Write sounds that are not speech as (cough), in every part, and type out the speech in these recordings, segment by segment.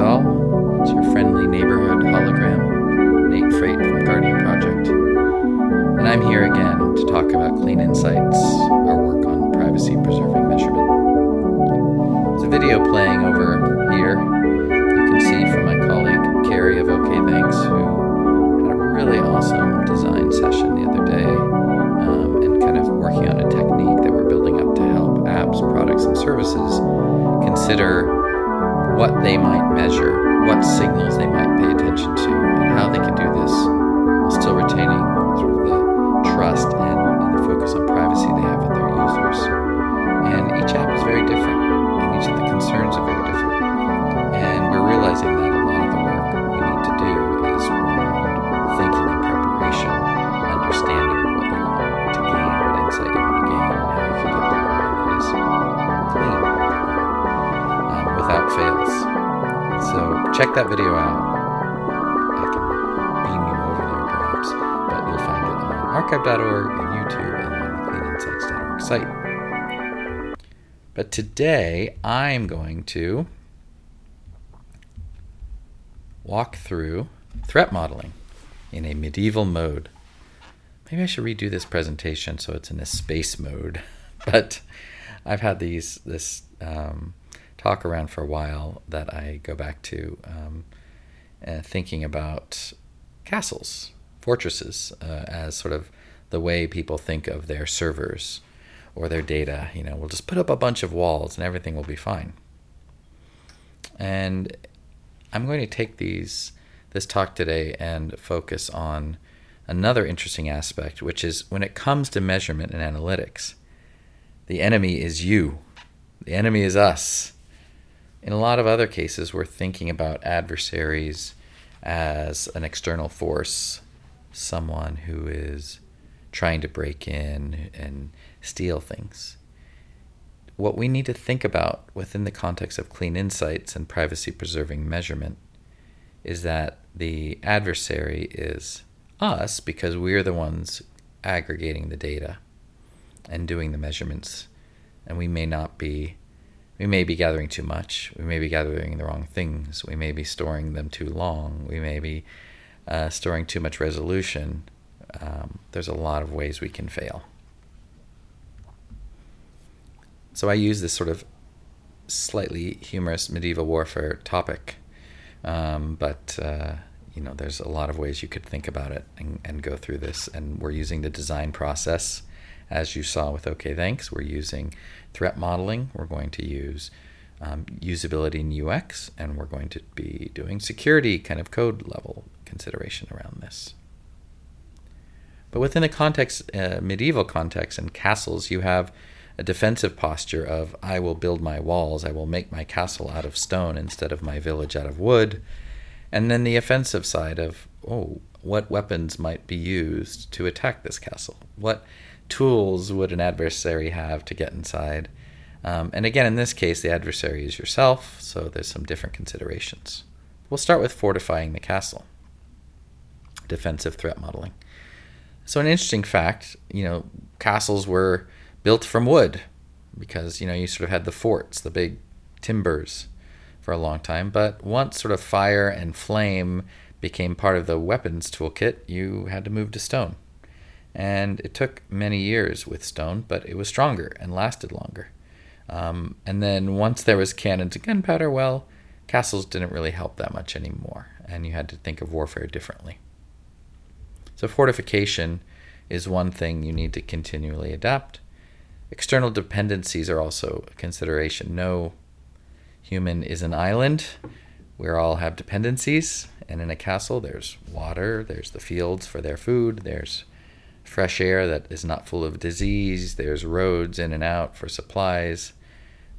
all. It's your friendly neighborhood hologram, Nate Freitas from Guardian Project. And I'm here again to talk about Clean Insights, our work on privacy preserving measurement. There's a video playing over here. You can see from my colleague Carrie of OK Thanks, who had a really awesome design session the other day um, and kind of working on a technique that we're building up to help apps, products, and services consider what they might measure, archive.org and YouTube and on the cleaninsights.org site. But today I'm going to walk through threat modeling in a medieval mode. Maybe I should redo this presentation so it's in a space mode. (laughs) But I've had these this um, talk around for a while that I go back to, um, uh, thinking about castles, fortresses, uh, as sort of the way people think of their servers or their data. You know, we'll just put up a bunch of walls and everything will be fine. And I'm going to take these this talk today and focus on another interesting aspect, which is when it comes to measurement and analytics, the enemy is you. The enemy is us. In a lot of other cases, we're thinking about adversaries as an external force, someone who is trying to break in and steal things. What we need to think about within the context of clean insights and privacy preserving measurement is that the adversary is us because we're the ones aggregating the data and doing the measurements. And we may not be, we may be gathering too much. We may be gathering the wrong things. We may be storing them too long. We may be uh, storing too much resolution. Um, there's a lot of ways we can fail. So I use this sort of slightly humorous medieval warfare topic, um, but uh, you know, there's a lot of ways you could think about it and, and go through this. And we're using the design process, as you saw with Okthanks. We're using threat modeling. We're going to use um, usability and UX, and we're going to be doing security kind of code level consideration around this. But within the context, uh, medieval context and castles, you have a defensive posture of I will build my walls, I will make my castle out of stone instead of my village out of wood. And then the offensive side of, oh, what weapons might be used to attack this castle? What tools would an adversary have to get inside? Um, and again, in this case, the adversary is yourself, so there's some different considerations. We'll start with fortifying the castle, defensive threat modeling. So, an interesting fact you know, castles were built from wood because, you know, you sort of had the forts, the big timbers for a long time. But once sort of fire and flame became part of the weapons toolkit, you had to move to stone. And it took many years with stone, but it was stronger and lasted longer. Um, and then once there was cannons and gunpowder, well, castles didn't really help that much anymore, and you had to think of warfare differently. So, fortification is one thing you need to continually adapt. External dependencies are also a consideration. No human is an island. We all have dependencies, and in a castle, there's water, there's the fields for their food, there's fresh air that is not full of disease, there's roads in and out for supplies.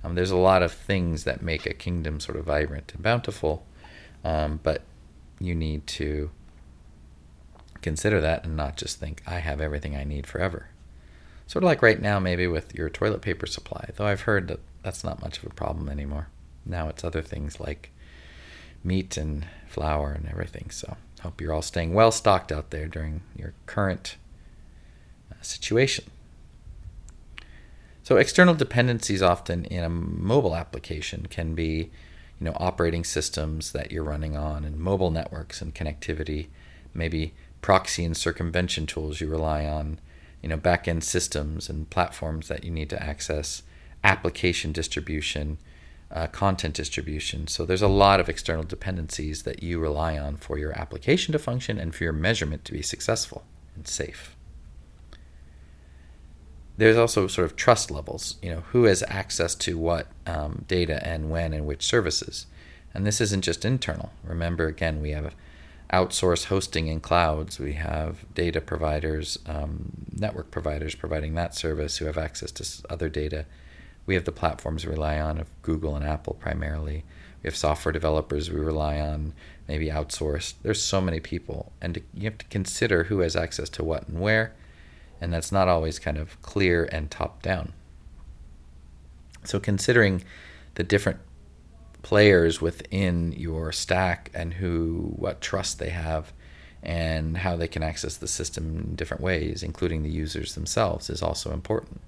Um, there's a lot of things that make a kingdom sort of vibrant and bountiful, um, but you need to consider that and not just think, I have everything I need forever. Sort of like right now, maybe with your toilet paper supply, though I've heard that that's not much of a problem anymore. Now it's other things like meat and flour and everything. So hope you're all staying well stocked out there during your current uh, situation. So external dependencies often in a mobile application can be, you know, operating systems that you're running on and mobile networks and connectivity, maybe proxy and circumvention tools you rely on, you know, back-end systems and platforms that you need to access, application distribution, uh, content distribution. So there's a lot of external dependencies that you rely on for your application to function and for your measurement to be successful and safe. There's also sort of trust levels. You know, who has access to what um, data and when and which services. And this isn't just internal. Remember, again, we have outsourced hosting in clouds. We have data providers, um, network providers providing that service who have access to other data we have the platforms we rely on of Google and Apple primarily. We have software developers we rely on, maybe outsourced. There's so many people, and you have to consider who has access to what and where, and that's not always kind of clear and top down. So considering the different players within your stack and who what trust they have and how they can access the system in different ways, including the users themselves, is also important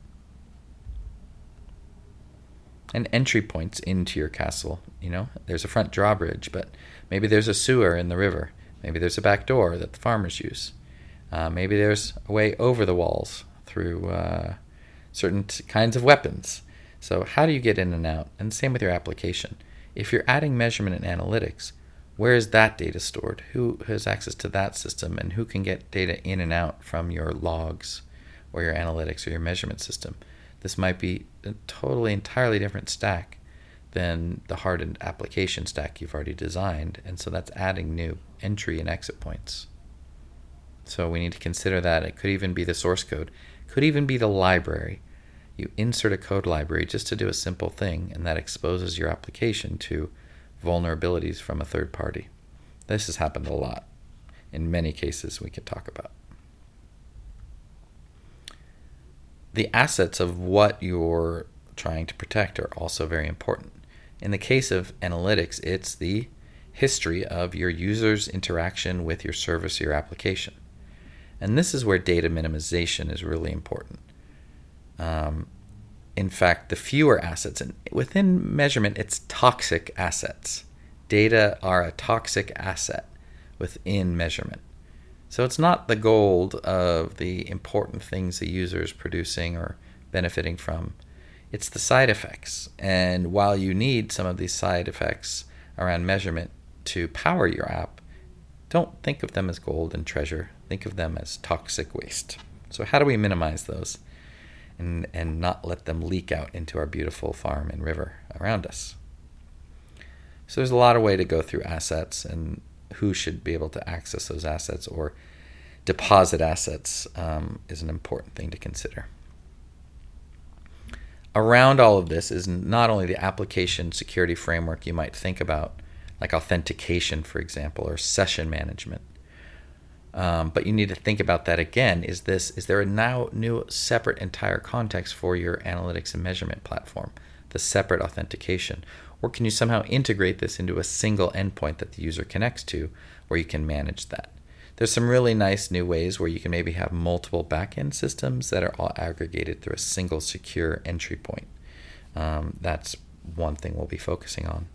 and entry points into your castle. You know, there's a front drawbridge, but maybe there's a sewer in the river. Maybe there's a back door that the farmers use. Uh, maybe there's a way over the walls through uh, certain t- kinds of weapons. So, how do you get in and out? And same with your application. If you're adding measurement and analytics, where is that data stored? Who has access to that system? And who can get data in and out from your logs or your analytics or your measurement system? This might be a totally, entirely different stack than the hardened application stack you've already designed. And so that's adding new entry and exit points. So we need to consider that. It could even be the source code, could even be the library. You insert a code library just to do a simple thing, and that exposes your application to vulnerabilities from a third party. This has happened a lot in many cases we could talk about. the assets of what you're trying to protect are also very important. In the case of analytics, it's the history of your user's interaction with your service or your application. And this is where data minimization is really important. Um, in fact, the fewer assets, and within measurement, it's toxic assets. Data are a toxic asset within measurement. So it's not the gold of the important things the user is producing or benefiting from. It's the side effects. And while you need some of these side effects around measurement to power your app, don't think of them as gold and treasure. Think of them as toxic waste. So how do we minimize those and, and not let them leak out into our beautiful farm and river around us? So there's a lot of way to go through assets and who should be able to access those assets or deposit assets um, is an important thing to consider. Around all of this is not only the application security framework you might think about, like authentication, for example, or session management. Um, but you need to think about that again. Is this is there a now new separate entire context for your analytics and measurement platform, the separate authentication, or can you somehow integrate this into a single endpoint that the user connects to where you can manage that? There's some really nice new ways where you can maybe have multiple backend systems that are all aggregated through a single secure entry point. Um, that's one thing we'll be focusing on.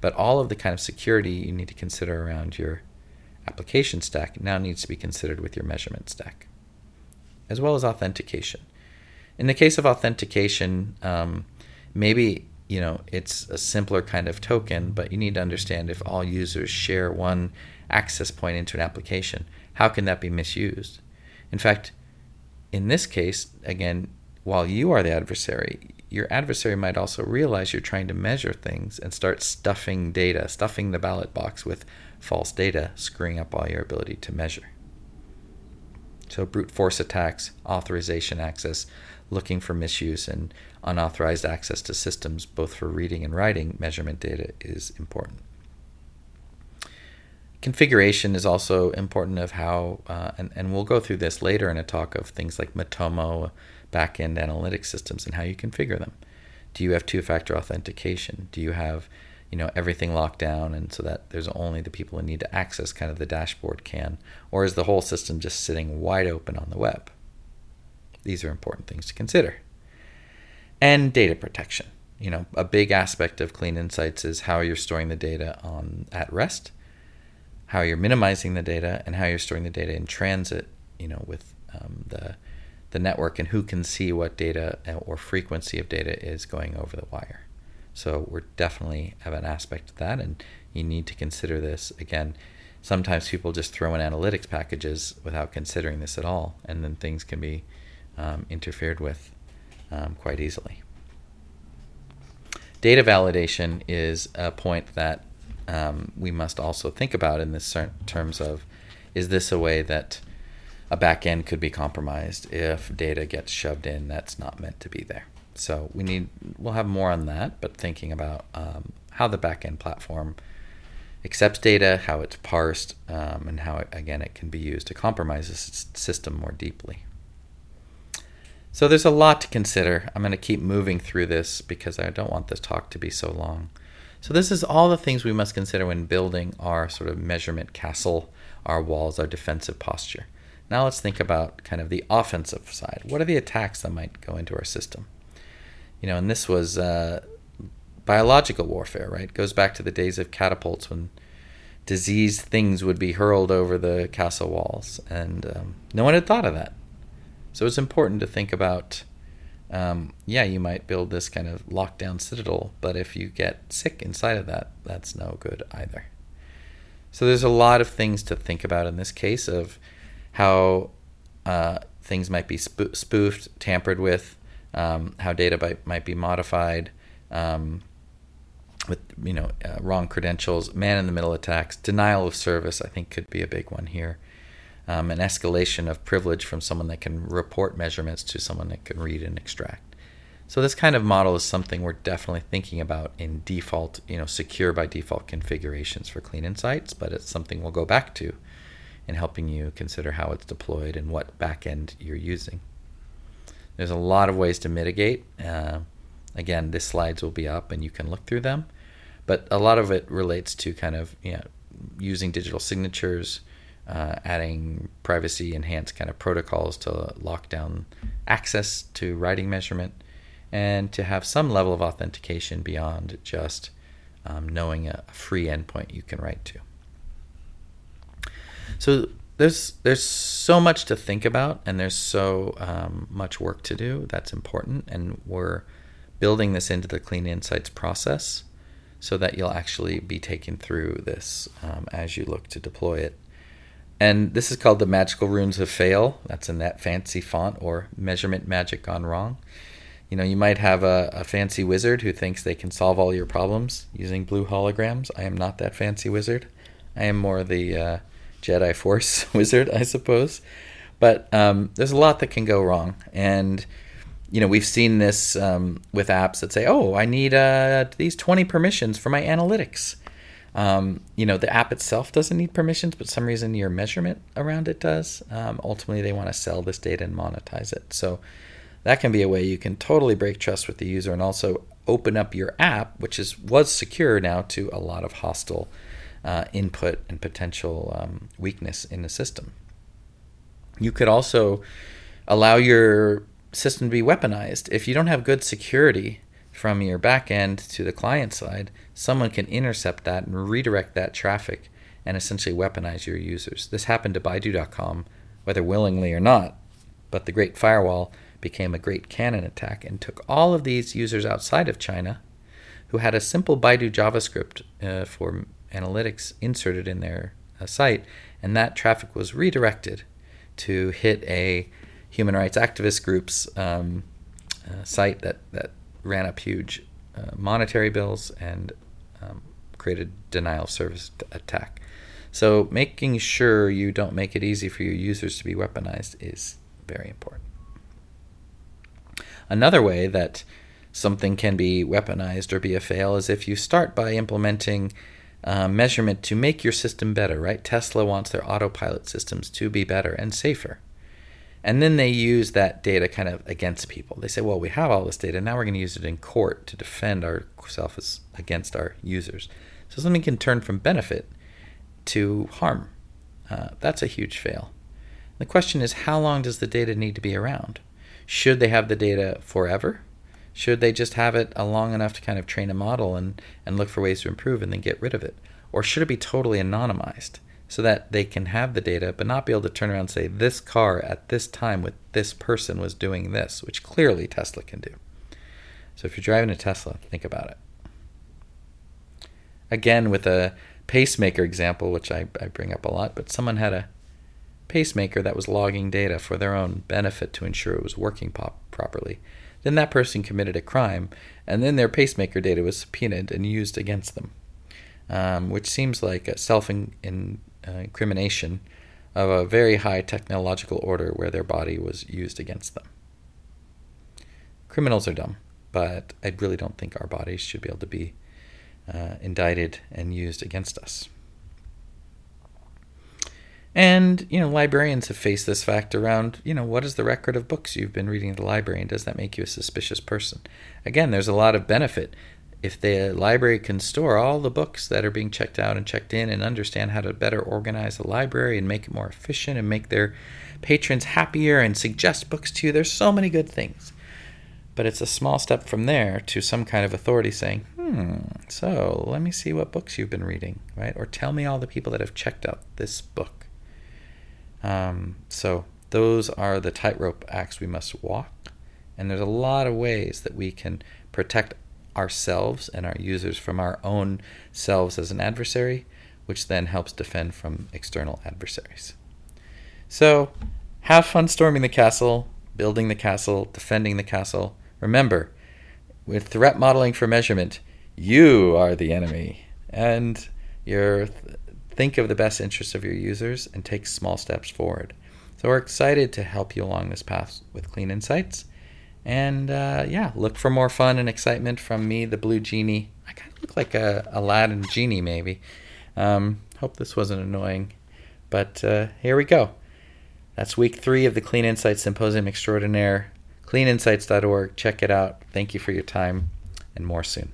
But all of the kind of security you need to consider around your application stack now needs to be considered with your measurement stack, as well as authentication. In the case of authentication, um, maybe you know it's a simpler kind of token but you need to understand if all users share one access point into an application how can that be misused in fact in this case again while you are the adversary your adversary might also realize you're trying to measure things and start stuffing data stuffing the ballot box with false data screwing up all your ability to measure so brute force attacks authorization access looking for misuse and unauthorized access to systems, both for reading and writing measurement data, is important. Configuration is also important of how, uh, and, and we'll go through this later in a talk of things like Matomo backend analytics systems and how you configure them. Do you have two-factor authentication? Do you have, you know, everything locked down and so that there's only the people who need to access kind of the dashboard can, or is the whole system just sitting wide open on the web? These are important things to consider. And data protection. You know, a big aspect of Clean Insights is how you're storing the data on at rest, how you're minimizing the data, and how you're storing the data in transit. You know, with um, the the network and who can see what data uh, or frequency of data is going over the wire. So we're definitely have an aspect of that, and you need to consider this again. Sometimes people just throw in analytics packages without considering this at all, and then things can be um, interfered with um, quite easily. Data validation is a point that um, we must also think about in this terms of is this a way that a backend could be compromised if data gets shoved in that's not meant to be there. So we need we'll have more on that, but thinking about um, how the backend platform accepts data, how it's parsed, um, and how it, again it can be used to compromise the system more deeply. So there's a lot to consider. I'm going to keep moving through this because I don't want this talk to be so long. So this is all the things we must consider when building our sort of measurement castle, our walls, our defensive posture. Now let's think about kind of the offensive side. What are the attacks that might go into our system? You know, and this was uh, biological warfare, right? It goes back to the days of catapults when diseased things would be hurled over the castle walls, and um, no one had thought of that. So it's important to think about. Um, yeah, you might build this kind of lockdown citadel, but if you get sick inside of that, that's no good either. So there's a lot of things to think about in this case of how uh, things might be spoofed, tampered with, um, how data by, might be modified um, with you know uh, wrong credentials, man-in-the-middle attacks, denial of service. I think could be a big one here. Um, an escalation of privilege from someone that can report measurements to someone that can read and extract. So this kind of model is something we're definitely thinking about in default, you know, secure by default configurations for Clean Insights, but it's something we'll go back to in helping you consider how it's deployed and what backend you're using. There's a lot of ways to mitigate. Uh, again, the slides will be up and you can look through them, but a lot of it relates to kind of you know, using digital signatures, uh, adding privacy enhanced kind of protocols to lock down access to writing measurement, and to have some level of authentication beyond just um, knowing a free endpoint you can write to. So there's there's so much to think about, and there's so um, much work to do. That's important, and we're building this into the Clean Insights process so that you'll actually be taken through this um, as you look to deploy it. And this is called the Magical Runes of Fail. That's in that fancy font or measurement magic gone wrong. You know, you might have a, a fancy wizard who thinks they can solve all your problems using blue holograms. I am not that fancy wizard. I am more the uh, Jedi Force (laughs) wizard, I suppose. But um, there's a lot that can go wrong, and you know we've seen this um, with apps that say, "Oh, I need uh, these 20 permissions for my analytics." Um, you know, the app itself doesn't need permissions, but some reason your measurement around it does. Um, ultimately, they want to sell this data and monetize it. So that can be a way you can totally break trust with the user and also open up your app, which is was secure now to a lot of hostile uh, input and potential um, weakness in the system. You could also allow your system to be weaponized. If you don't have good security from your backend to the client side, someone can intercept that and redirect that traffic and essentially weaponize your users. This happened to Baidu.com, whether willingly or not, but the Great Firewall became a Great Cannon attack and took all of these users outside of China who had a simple Baidu JavaScript uh, for analytics inserted in their uh, site, and that traffic was redirected to hit a human rights activist group's um, uh, site that, that ran up huge uh, monetary bills and um, created denial of service attack. So making sure you don't make it easy for your users to be weaponized is very important. Another way that something can be weaponized or be a fail is if you start by implementing uh, measurement to make your system better, right? Tesla wants their autopilot systems to be better and safer. And then they use that data kind of against people. They say, well, we have all this data. Now we're going to use it in court to defend ourselves against our users. So something can turn from benefit to harm. Uh, that's a huge fail. The question is, how long does the data need to be around? Should they have the data forever? Should they just have it a long enough to kind of train a model and, and look for ways to improve and then get rid of it? Or should it be totally anonymized so that they can have the data but not be able to turn around and say, this car at this time with this person was doing this, which clearly Tesla can do. So if you're driving a Tesla, think about it. Again, with a pacemaker example, which I, I bring up a lot, but someone had a pacemaker that was logging data for their own benefit to ensure it was working pop- properly. Then that person committed a crime, and then their pacemaker data was subpoenaed and used against them, um, which seems like a self incrimination of a very high technological order where their body was used against them. Criminals are dumb, but I really don't think our bodies should be able to be uh, indicted and used against us. And, you know, librarians have faced this fact around, you know, what is the record of books you've been reading at the library and does that make you a suspicious person? Again, there's a lot of benefit. If the library can store all the books that are being checked out and checked in and understand how to better organize the library and make it more efficient and make their patrons happier and suggest books to you, there's so many good things. But it's a small step from there to some kind of authority saying, hmm, so let me see what books you've been reading, right? Or tell me all the people that have checked out this book um, so those are the tightrope acts we must walk. And there's a lot of ways that we can protect ourselves and our users from our own selves as an adversary, which then helps defend from external adversaries. So have fun storming the castle, building the castle, defending the castle. Remember, with threat modeling for measurement, you are the enemy. And your think of the best interests of your users and take small steps forward. So we're excited to help you along this path with Clean Insights. And uh, yeah, look for more fun and excitement from me, the Blue Genie. I kind of look like a Aladdin genie, maybe. Um, hope this wasn't annoying, but uh, here we go. That's week three of the Clean Insights Symposium Extraordinaire. CleanInsights.org. Check it out. Thank you for your time, and more soon.